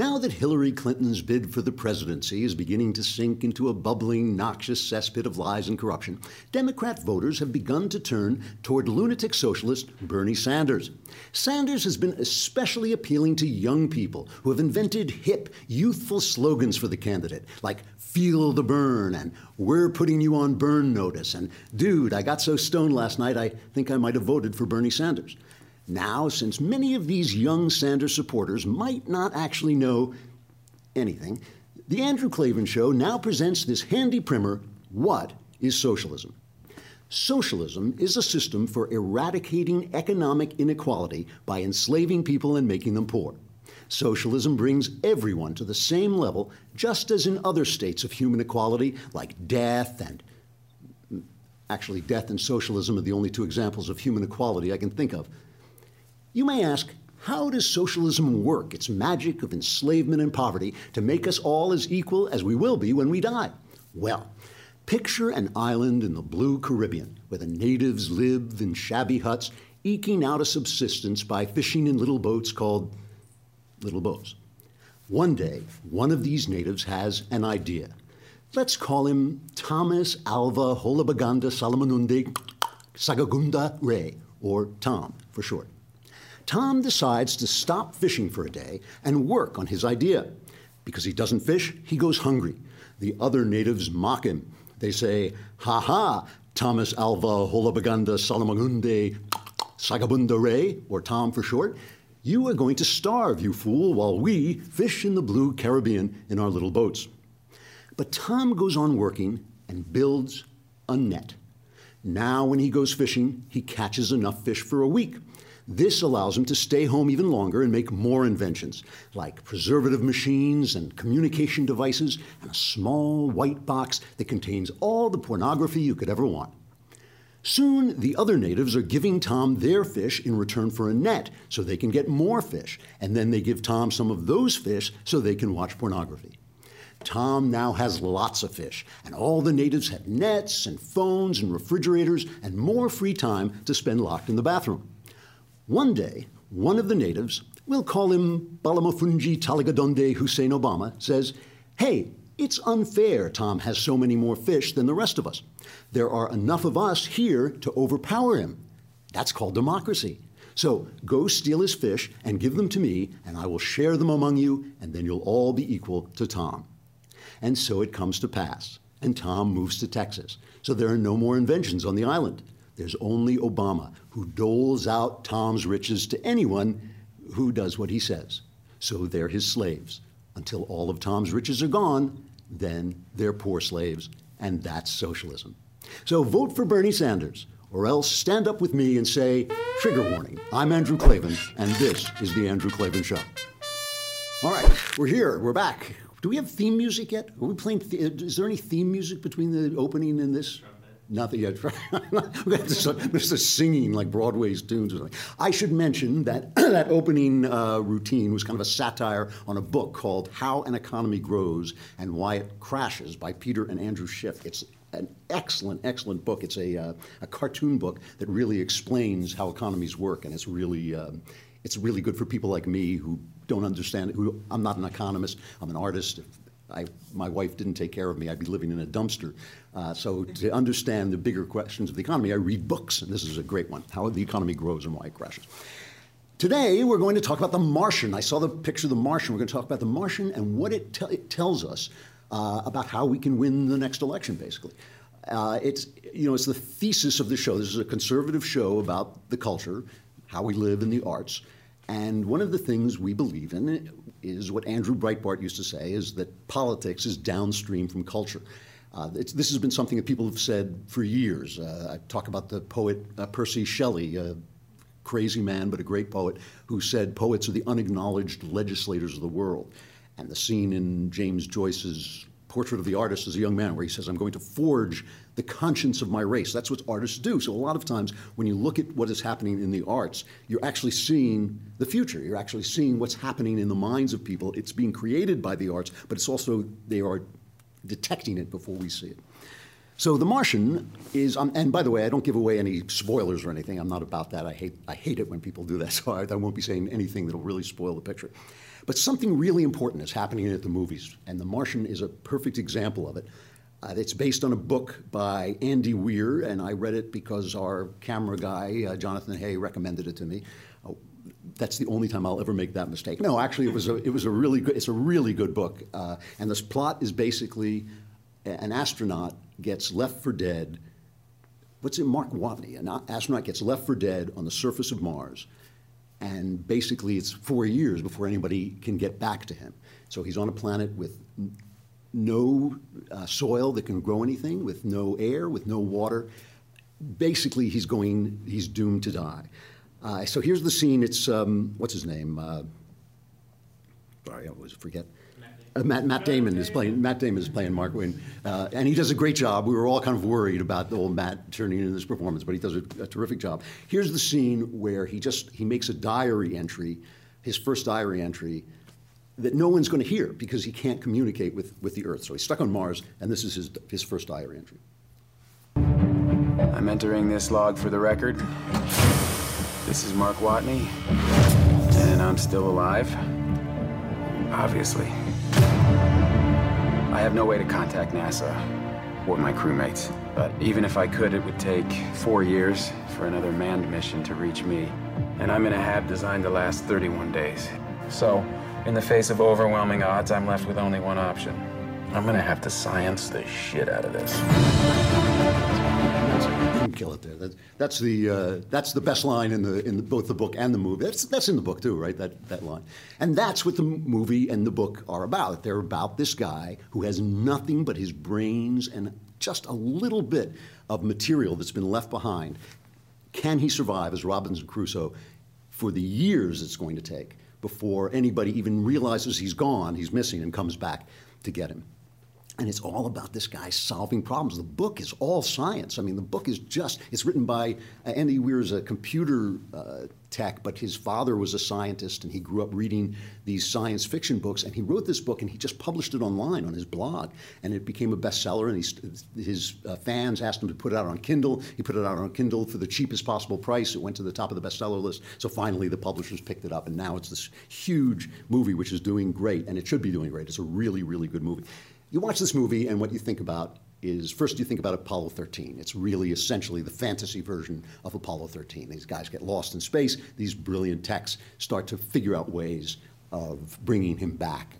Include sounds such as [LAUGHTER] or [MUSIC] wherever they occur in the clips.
Now that Hillary Clinton's bid for the presidency is beginning to sink into a bubbling, noxious cesspit of lies and corruption, Democrat voters have begun to turn toward lunatic socialist Bernie Sanders. Sanders has been especially appealing to young people who have invented hip, youthful slogans for the candidate, like feel the Bern and we're putting you on burn notice and dude, I got so stoned last night I think I might have voted for Bernie Sanders. Now, since many of these young Sanders supporters might not actually know anything, the Andrew Klavan Show now presents this handy primer What is Socialism? Socialism is a system for eradicating economic inequality by enslaving people and making them poor. Socialism brings everyone to the same level, just as in other states of human equality, like death and actually, death and socialism are the only two examples of human equality I can think of. You may ask, how does socialism work, its magic of enslavement and poverty, to make us all as equal as we will be when we die? Well, picture an island in the blue Caribbean where the natives live in shabby huts, eking out a subsistence by fishing in little boats called little boats. One day, one of these natives has an idea. Let's call him Thomas Alva Holabaganda Salamanunde Sagagunda Ray, or Tom for short. Tom decides to stop fishing for a day and work on his idea. Because he doesn't fish, he goes hungry. The other natives mock him. They say, Ha ha, Thomas Alva Holabaganda Salamagunde Sagabunda Ray, or Tom for short, you are going to starve, you fool, while we fish in the blue Caribbean in our little boats. But Tom goes on working and builds a net. Now, when he goes fishing, he catches enough fish for a week. This allows him to stay home even longer and make more inventions, like preservative machines and communication devices, and a small white box that contains all the pornography you could ever want. Soon, the other natives are giving Tom their fish in return for a net so they can get more fish, and then they give Tom some of those fish so they can watch pornography. Tom now has lots of fish, and all the natives have nets and phones and refrigerators and more free time to spend locked in the bathroom. One day, one of the natives, we'll call him Balamafunji Talagadonde Hussein Obama, says, Hey, it's unfair Tom has so many more fish than the rest of us. There are enough of us here to overpower him. That's called democracy. So go steal his fish and give them to me, and I will share them among you, and then you'll all be equal to Tom. And so it comes to pass, and Tom moves to Texas. So there are no more inventions on the island. There's only Obama, who doles out Tom's riches to anyone who does what he says. So they're his slaves. Until all of Tom's riches are gone, then they're poor slaves, and that's socialism. So vote for Bernie Sanders, or else stand up with me and say, Trigger warning, I'm Andrew Klavan, and this is The Andrew Klavan Show. All right, we're here, we're back. Do we have theme music yet? Are we playing? Is there any theme music between the opening and this? Nothing yet. [LAUGHS] Mr. singing like Broadway's tunes or something. I should mention that [CLEARS THROAT] that opening uh, routine was kind of a satire on a book called How an Economy Grows and Why It Crashes by Peter and Andrew Schiff. It's an excellent, excellent book. It's a, uh, a cartoon book that really explains how economies work, and it's really, uh, it's really good for people like me who don't understand it. Who I'm not an economist. I'm an artist. I, my wife didn't take care of me, I'd be living in a dumpster. Uh, so to understand the bigger questions of the economy, I read books, and this is a great one, How the Economy Grows and Why It Crashes. Today, we're going to talk about the Martian. I saw the picture of the Martian. We're going to talk about the Martian and what it, te- it tells us uh, about how we can win the next election, basically. Uh, it's, you know, it's the thesis of the show. This is a conservative show about the culture, how we live in the arts. And one of the things we believe in is what Andrew Breitbart used to say is that politics is downstream from culture. Uh, this has been something that people have said for years. Uh, I talk about the poet uh, Percy Shelley, a crazy man but a great poet, who said poets are the unacknowledged legislators of the world. And the scene in James Joyce's Portrait of the Artist as a young man, where he says, I'm going to forge the conscience of my race. That's what artists do. So, a lot of times, when you look at what is happening in the arts, you're actually seeing the future. You're actually seeing what's happening in the minds of people. It's being created by the arts, but it's also, they are detecting it before we see it. So The Martian is, um, and by the way, I don't give away any spoilers or anything. I'm not about that. I hate, I hate it when people do that, [LAUGHS] so I, I won't be saying anything that'll really spoil the picture. But something really important is happening at the movies, and The Martian is a perfect example of it. Uh, it's based on a book by Andy Weir, and I read it because our camera guy, uh, Jonathan Hay, recommended it to me. Uh, that's the only time I'll ever make that mistake. No, actually, it was a, it was a really good, it's a really good book. Uh, and this plot is basically an astronaut gets left for dead. What's it, Mark Watney? An astronaut gets left for dead on the surface of Mars. And basically, it's four years before anybody can get back to him. So he's on a planet with no uh, soil that can grow anything, with no air, with no water. Basically, he's going, he's doomed to die. Uh, so here's the scene. It's, um, what's his name? Uh, sorry, I always forget. Uh, Matt, Matt, Damon is playing. Matt Damon is playing Mark Watney, uh, and he does a great job. We were all kind of worried about the old Matt turning into this performance, but he does a, a terrific job. Here's the scene where he just he makes a diary entry, his first diary entry, that no one's going to hear because he can't communicate with, with the Earth. So he's stuck on Mars, and this is his his first diary entry. I'm entering this log for the record. This is Mark Watney, and I'm still alive. Obviously. I have no way to contact NASA or my crewmates. But even if I could, it would take four years for another manned mission to reach me. And I'm in a hab designed to last 31 days. So, in the face of overwhelming odds, I'm left with only one option. I'm gonna have to science the shit out of this kill it there. That, that's the uh, that's the best line in the in the, both the book and the movie. That's that's in the book too, right? That that line, and that's what the movie and the book are about. They're about this guy who has nothing but his brains and just a little bit of material that's been left behind. Can he survive as Robinson Crusoe for the years it's going to take before anybody even realizes he's gone, he's missing, and comes back to get him? And it's all about this guy solving problems. The book is all science. I mean, the book is just, it's written by uh, Andy Weir's a computer uh, tech, but his father was a scientist and he grew up reading these science fiction books. And he wrote this book and he just published it online on his blog. And it became a bestseller. And his uh, fans asked him to put it out on Kindle. He put it out on Kindle for the cheapest possible price. It went to the top of the bestseller list. So finally, the publishers picked it up. And now it's this huge movie, which is doing great. And it should be doing great. It's a really, really good movie. You watch this movie, and what you think about is first you think about Apollo 13. It's really essentially the fantasy version of Apollo 13. These guys get lost in space. These brilliant techs start to figure out ways of bringing him back.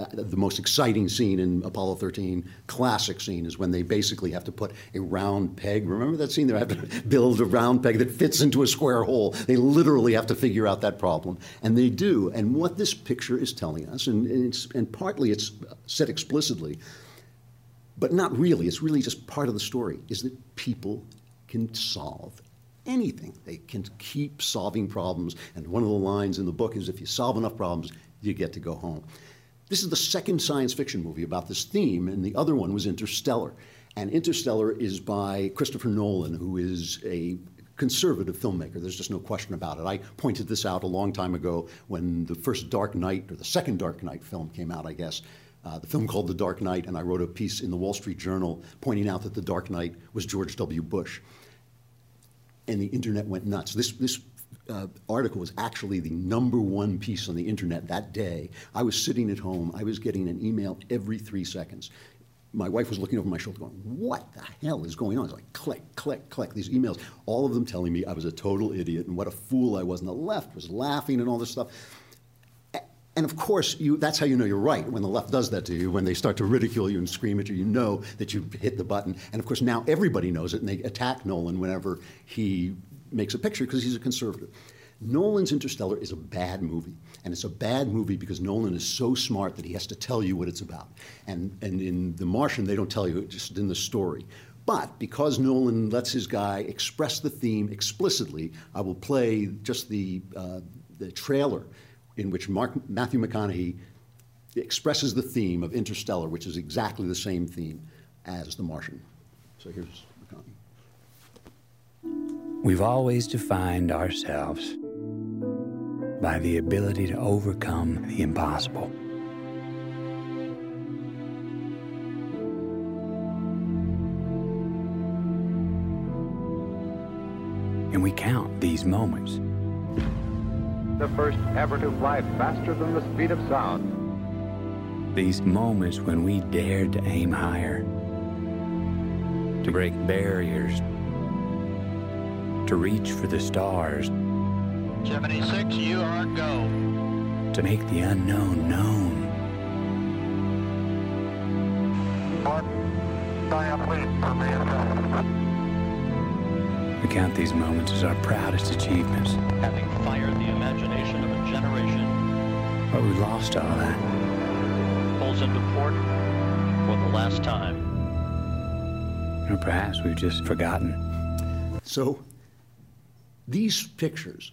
Uh, the most exciting scene in Apollo 13, classic scene, is when they basically have to put a round peg. Remember that scene? They have to [LAUGHS] build a round peg that fits into a square hole. They literally have to figure out that problem, and they do. And what this picture is telling us, and, and, and partly it's said explicitly, but not really, it's really just part of the story, is that people can solve anything. They can keep solving problems. And one of the lines in the book is if you solve enough problems, you get to go home. This is the second science fiction movie about this theme, and the other one was Interstellar. And Interstellar is by Christopher Nolan, who is a conservative filmmaker. There's just no question about it. I pointed this out a long time ago when the first Dark Knight, or the second Dark Knight film came out, I guess. Uh, the film called The Dark Knight, and I wrote a piece in the Wall Street Journal pointing out that The Dark Knight was George W. Bush. And the internet went nuts. This, this uh, article was actually the number one piece on the internet that day. I was sitting at home. I was getting an email every three seconds. My wife was looking over my shoulder going, What the hell is going on? It's like click, click, click, these emails, all of them telling me I was a total idiot and what a fool I was. And the left was laughing and all this stuff. And of course, you, that's how you know you're right. When the left does that to you, when they start to ridicule you and scream at you, you know that you hit the button. And of course, now everybody knows it, and they attack Nolan whenever he makes a picture because he's a conservative. Nolan's Interstellar is a bad movie. And it's a bad movie because Nolan is so smart that he has to tell you what it's about. And, and in The Martian, they don't tell you, just in the story. But because Nolan lets his guy express the theme explicitly, I will play just the, uh, the trailer in which Mark, Matthew McConaughey expresses the theme of Interstellar, which is exactly the same theme as The Martian. So here's We've always defined ourselves by the ability to overcome the impossible. And we count these moments. The first ever to fly faster than the speed of sound. These moments when we dared to aim higher, to break barriers to reach for the stars. 76, you are go. To make the unknown known. We count these moments as our proudest achievements. Having fired the imagination of a generation. But we lost all that. Pulls into port for the last time. Or perhaps we've just forgotten. So, these pictures,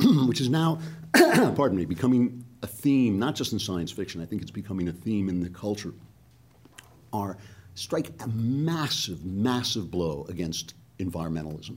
[CLEARS THROAT] which is now, [CLEARS THROAT] pardon me, becoming a theme, not just in science fiction, I think it's becoming a theme in the culture, are strike a massive, massive blow against environmentalism.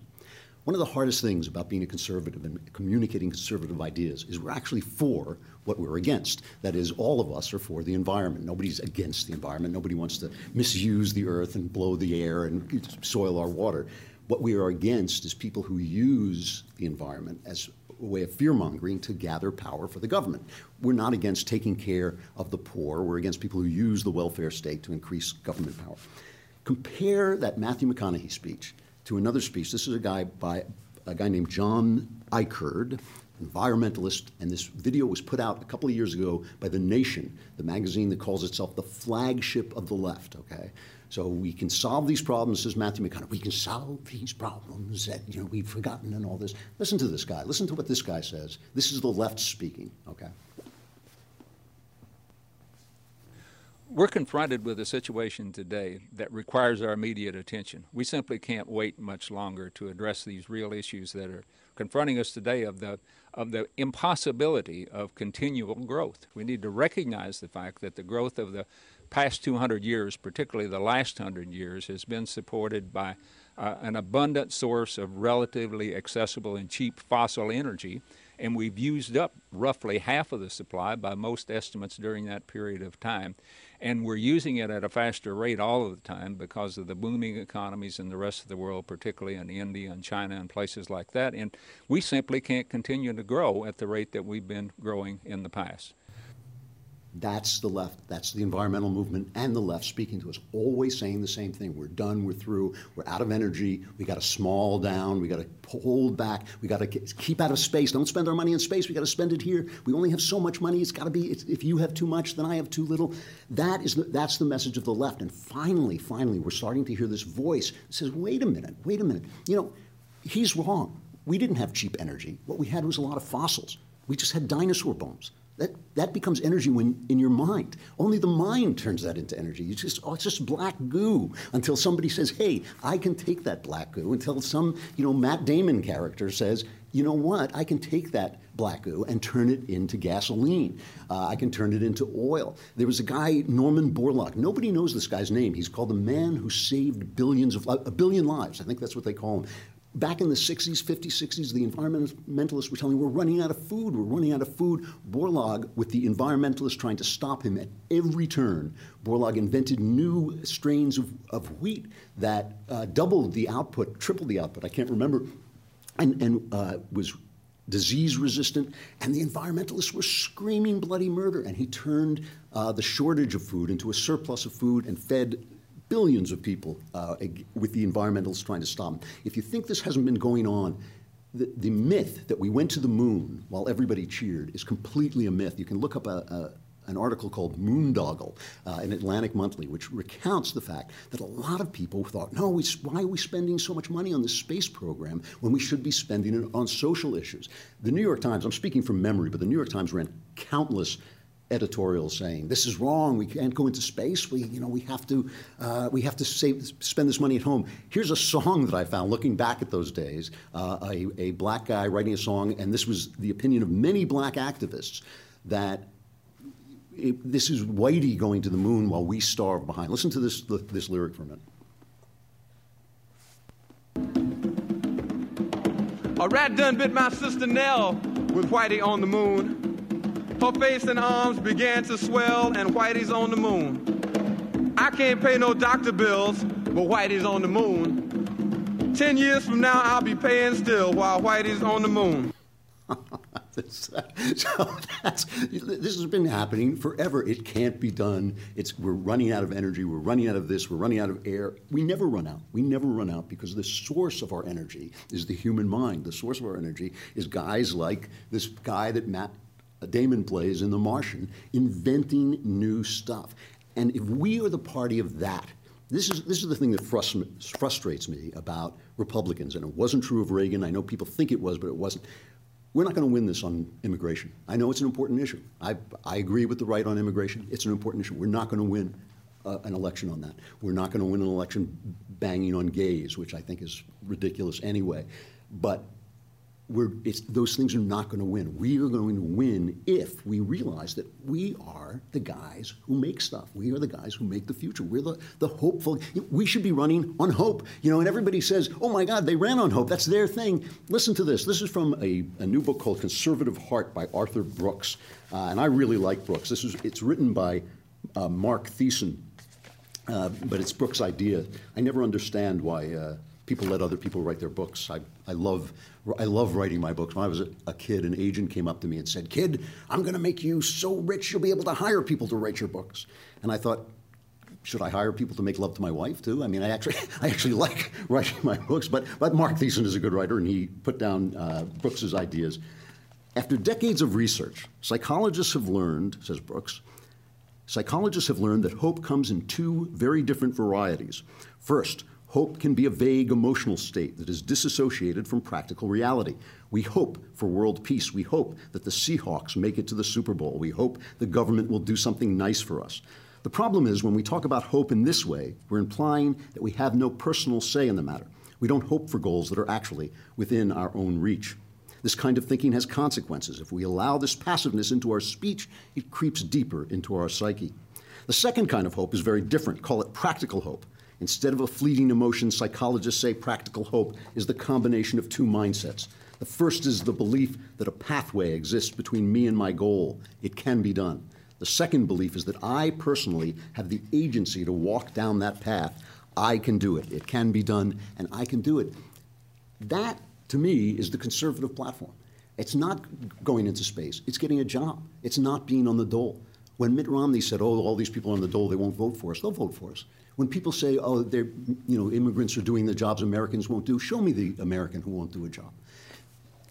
One of the hardest things about being a conservative and communicating conservative ideas is we're actually for what we're against. That is, all of us are for the environment. Nobody's against the environment. Nobody wants to misuse the earth and blow the air and soil our water. What we are against is people who use the environment as a way of fear mongering to gather power for the government. We're not against taking care of the poor. We're against people who use the welfare state to increase government power. Compare that Matthew McConaughey speech to another speech. This is a guy by a guy named John Ikerd, environmentalist, and this video was put out a couple of years ago by The Nation, the magazine that calls itself the flagship of the left. Okay, so we can solve these problems, says Matthew McConaughey. We can solve these problems that you know we've forgotten and all this. Listen to this guy. Listen to what this guy says. This is the left speaking. Okay. We're confronted with a situation today that requires our immediate attention. We simply can't wait much longer to address these real issues that are confronting us today of the of the impossibility of continual growth. We need to recognize the fact that the growth of the past 200 years, particularly the last 100 years, has been supported by uh, an abundant source of relatively accessible and cheap fossil energy and we've used up roughly half of the supply by most estimates during that period of time. And we're using it at a faster rate all of the time because of the booming economies in the rest of the world, particularly in India and China and places like that. And we simply can't continue to grow at the rate that we've been growing in the past. That's the left, that's the environmental movement and the left speaking to us, always saying the same thing. We're done, we're through, we're out of energy, we got to small down, we got to hold back, we got to keep out of space. Don't spend our money in space, we got to spend it here. We only have so much money, it's got to be, if you have too much, then I have too little. That is the, that's the message of the left. And finally, finally, we're starting to hear this voice that says, wait a minute, wait a minute. You know, he's wrong. We didn't have cheap energy. What we had was a lot of fossils. We just had dinosaur bones. That, that becomes energy when in your mind. Only the mind turns that into energy. It's just, oh, it's just black goo until somebody says, hey, I can take that black goo. Until some, you know, Matt Damon character says, you know what, I can take that black goo and turn it into gasoline. Uh, I can turn it into oil. There was a guy, Norman Borlaug. Nobody knows this guy's name. He's called the man who saved billions of, a billion lives. I think that's what they call him. Back in the 60s, 50s, 60s, the environmentalists were telling me we're running out of food, we're running out of food. Borlaug, with the environmentalists trying to stop him at every turn, Borlaug invented new strains of, of wheat that uh, doubled the output, tripled the output, I can't remember, and, and uh, was disease resistant, and the environmentalists were screaming bloody murder. And he turned uh, the shortage of food into a surplus of food and fed billions of people uh, with the environmentalists trying to stop them. If you think this hasn't been going on, the, the, myth that we went to the moon while everybody cheered is completely a myth. You can look up a, a an article called Moondoggle uh, in Atlantic Monthly, which recounts the fact that a lot of people thought, no, we, why are we spending so much money on this space program when we should be spending it on social issues? The New York Times, I'm speaking from memory, but the New York Times ran countless editorials saying this is wrong. We can't go into space. We, you know, we have to, uh, we have to save, spend this money at home. Here's a song that I found looking back at those days. Uh, a, a black guy writing a song, and this was the opinion of many black activists that it, this is Whitey going to the moon while we starve behind. Listen to this this lyric for a minute. A rat done bit my sister Nell with Whitey on the moon. Her face and arms began to swell, and Whitey's on the moon. I can't pay no doctor bills, but Whitey's on the moon. Ten years from now, I'll be paying still while Whitey's on the moon. [LAUGHS] so that's, this has been happening forever. It can't be done. It's, we're running out of energy. We're running out of this. We're running out of air. We never run out. We never run out because the source of our energy is the human mind. The source of our energy is guys like this guy that Matt Damon plays in The Martian, inventing new stuff. And if we are the party of that, this is, this is the thing that frustrates me about Republicans, and it wasn't true of Reagan. I know people think it was, but it wasn't. We're not going to win this on immigration. I know it's an important issue. I, I agree with the right on immigration. It's an important issue. We're not going to win uh, an election on that. We're not going to win an election banging on gays, which I think is ridiculous anyway. But those things are not going to win. We are going to win if we realize that we are the guys who make stuff. We are the guys who make the future. We're the, the hopeful. We should be running on hope. You know, and everybody says, oh my God, they ran on hope. That's their thing. Listen to this. This is from a, a new book called Conservative Heart by Arthur Brooks. Uh, and I really like Brooks. This is, it's written by uh, Marc Thiessen, uh, but it's Brooks' idea. I never understand why uh, people let other people write their books. I, I love I love writing my books. When I was a, a kid, an agent came up to me and said, "Kid, I'm going to make you so rich you'll be able to hire people to write your books." And I thought, should I hire people to make love to my wife too? I mean, I actually, [LAUGHS] I actually like [LAUGHS] writing my books, but, but Marc Thiessen is a good writer, and he put down uh, Brooks's ideas. After decades of research, psychologists have learned, says Brooks, psychologists have learned that hope comes in two very different varieties. First, Hope can be a vague emotional state that is disassociated from practical reality. We hope for world peace. We hope that the Seahawks make it to the Super Bowl. We hope the government will do something nice for us. The problem is when we talk about hope in this way, we're implying that we have no personal say in the matter. We don't hope for goals that are actually within our own reach. This kind of thinking has consequences. If we allow this passiveness into our speech, it creeps deeper into our psyche. The second kind of hope is very different. Call it practical hope. Instead of a fleeting emotion, psychologists say practical hope is the combination of two mindsets. The first is the belief that a pathway exists between me and my goal. It can be done. The second belief is that I personally have the agency to walk down that path. I can do it. It can be done, and I can do it. That, to me, is the conservative platform. It's not going into space, it's getting a job, it's not being on the dole. When Mitt Romney said, Oh, all these people are on the dole, they won't vote for us, they'll vote for us. When people say, oh, they're, you know, immigrants are doing the jobs Americans won't do, show me the American who won't do a job.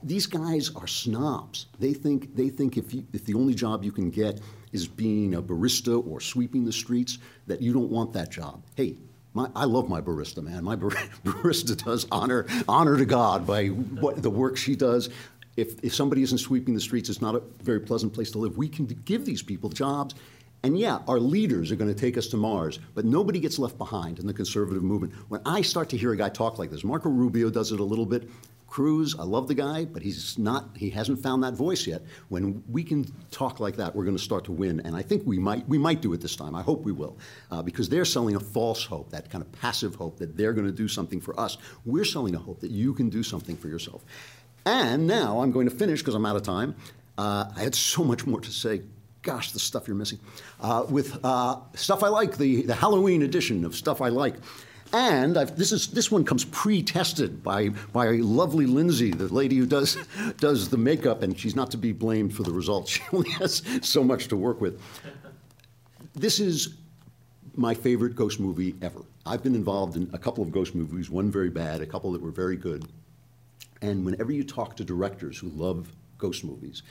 These guys are snobs. They think, they think if, you, if the only job you can get is being a barista or sweeping the streets, that you don't want that job. Hey, my, I love my barista, man. My bar- [LAUGHS] barista does honor honor to God by what the work she does. If, if somebody isn't sweeping the streets, it's not a very pleasant place to live. We can give these people jobs and yeah, our leaders are going to take us to Mars, but nobody gets left behind in the conservative movement. When I start to hear a guy talk like this, Marco Rubio does it a little bit. Cruz, I love the guy, but he's not, he hasn't found that voice yet. When we can talk like that, we're going to start to win. And I think we might, we might do it this time. I hope we will. Uh, because they're selling a false hope, that kind of passive hope that they're going to do something for us. We're selling a hope that you can do something for yourself. And now I'm going to finish because I'm out of time. Uh, I had so much more to say gosh, the stuff you're missing. Uh, with uh, Stuff I Like, the, the Halloween edition of Stuff I Like. And I've, this is this one comes pre-tested by by lovely Lindsay, the lady who does [LAUGHS] does the makeup, and she's not to be blamed for the results. [LAUGHS] She only has so much to work with. This is my favorite ghost movie ever. I've been involved in a couple of ghost movies, one very bad, a couple that were very good. And whenever you talk to directors who love ghost movies,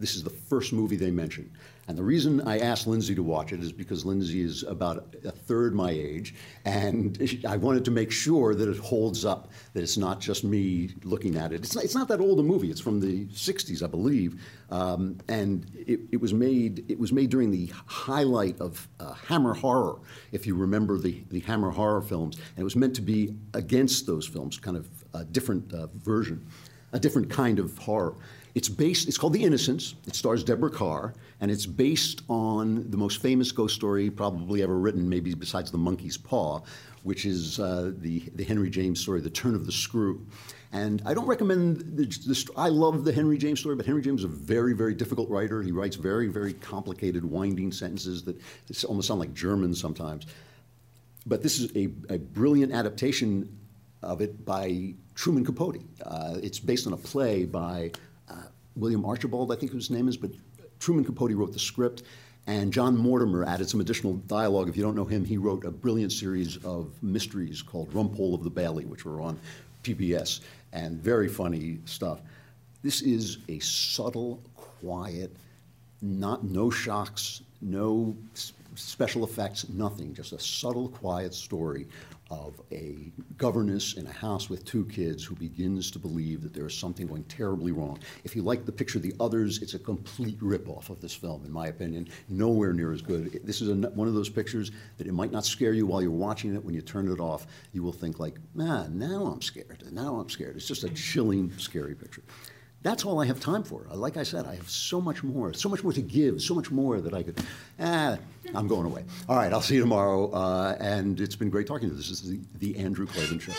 this is the first movie they mention. And the reason I asked Lindsay to watch it is because Lindsay is about a third my age, and [LAUGHS] I wanted to make sure that it holds up, that it's not just me looking at it. It's not, it's not that old a movie. It's from the 60s, I believe, um, and it, it, was made, it was made during the highlight of uh, Hammer horror, if you remember the, the Hammer horror films. And it was meant to be against those films, kind of a different uh, version, a different kind of horror. It's based, it's called The Innocents. It stars Deborah Kerr, and it's based on the most famous ghost story probably ever written, maybe besides The Monkey's Paw, which is uh, the, the Henry James story, The Turn of the Screw. And I don't recommend the, the, I love the Henry James story, but Henry James is a very, very difficult writer. He writes very, very complicated, winding sentences that almost sound like German sometimes. But this is a, a brilliant adaptation of it by Truman Capote. Uh, it's based on a play by William Archibald, I think his name is, but Truman Capote wrote the script. And John Mortimer added some additional dialogue. If you don't know him, he wrote a brilliant series of mysteries called Rumpole of the Bailey, which were on PBS, and very funny stuff. This is a subtle, quiet, not no shocks, no special effects, nothing. Just a subtle, quiet story of a governess in a house with two kids who begins to believe that there is something going terribly wrong. If you like the picture of The Others, it's a complete ripoff of this film, in my opinion. Nowhere near as good. This is a, one of those pictures that it might not scare you while you're watching it. When you turn it off, you will think like, man, now I'm scared. Now I'm scared. It's just a chilling, scary picture. That's all I have time for. Like I said, I have so much more, so much more to give, so much more that I could. Ah, I'm going away. All right, I'll see you tomorrow. Uh, and it's been great talking to you. This is the, the Andrew Klavan Show.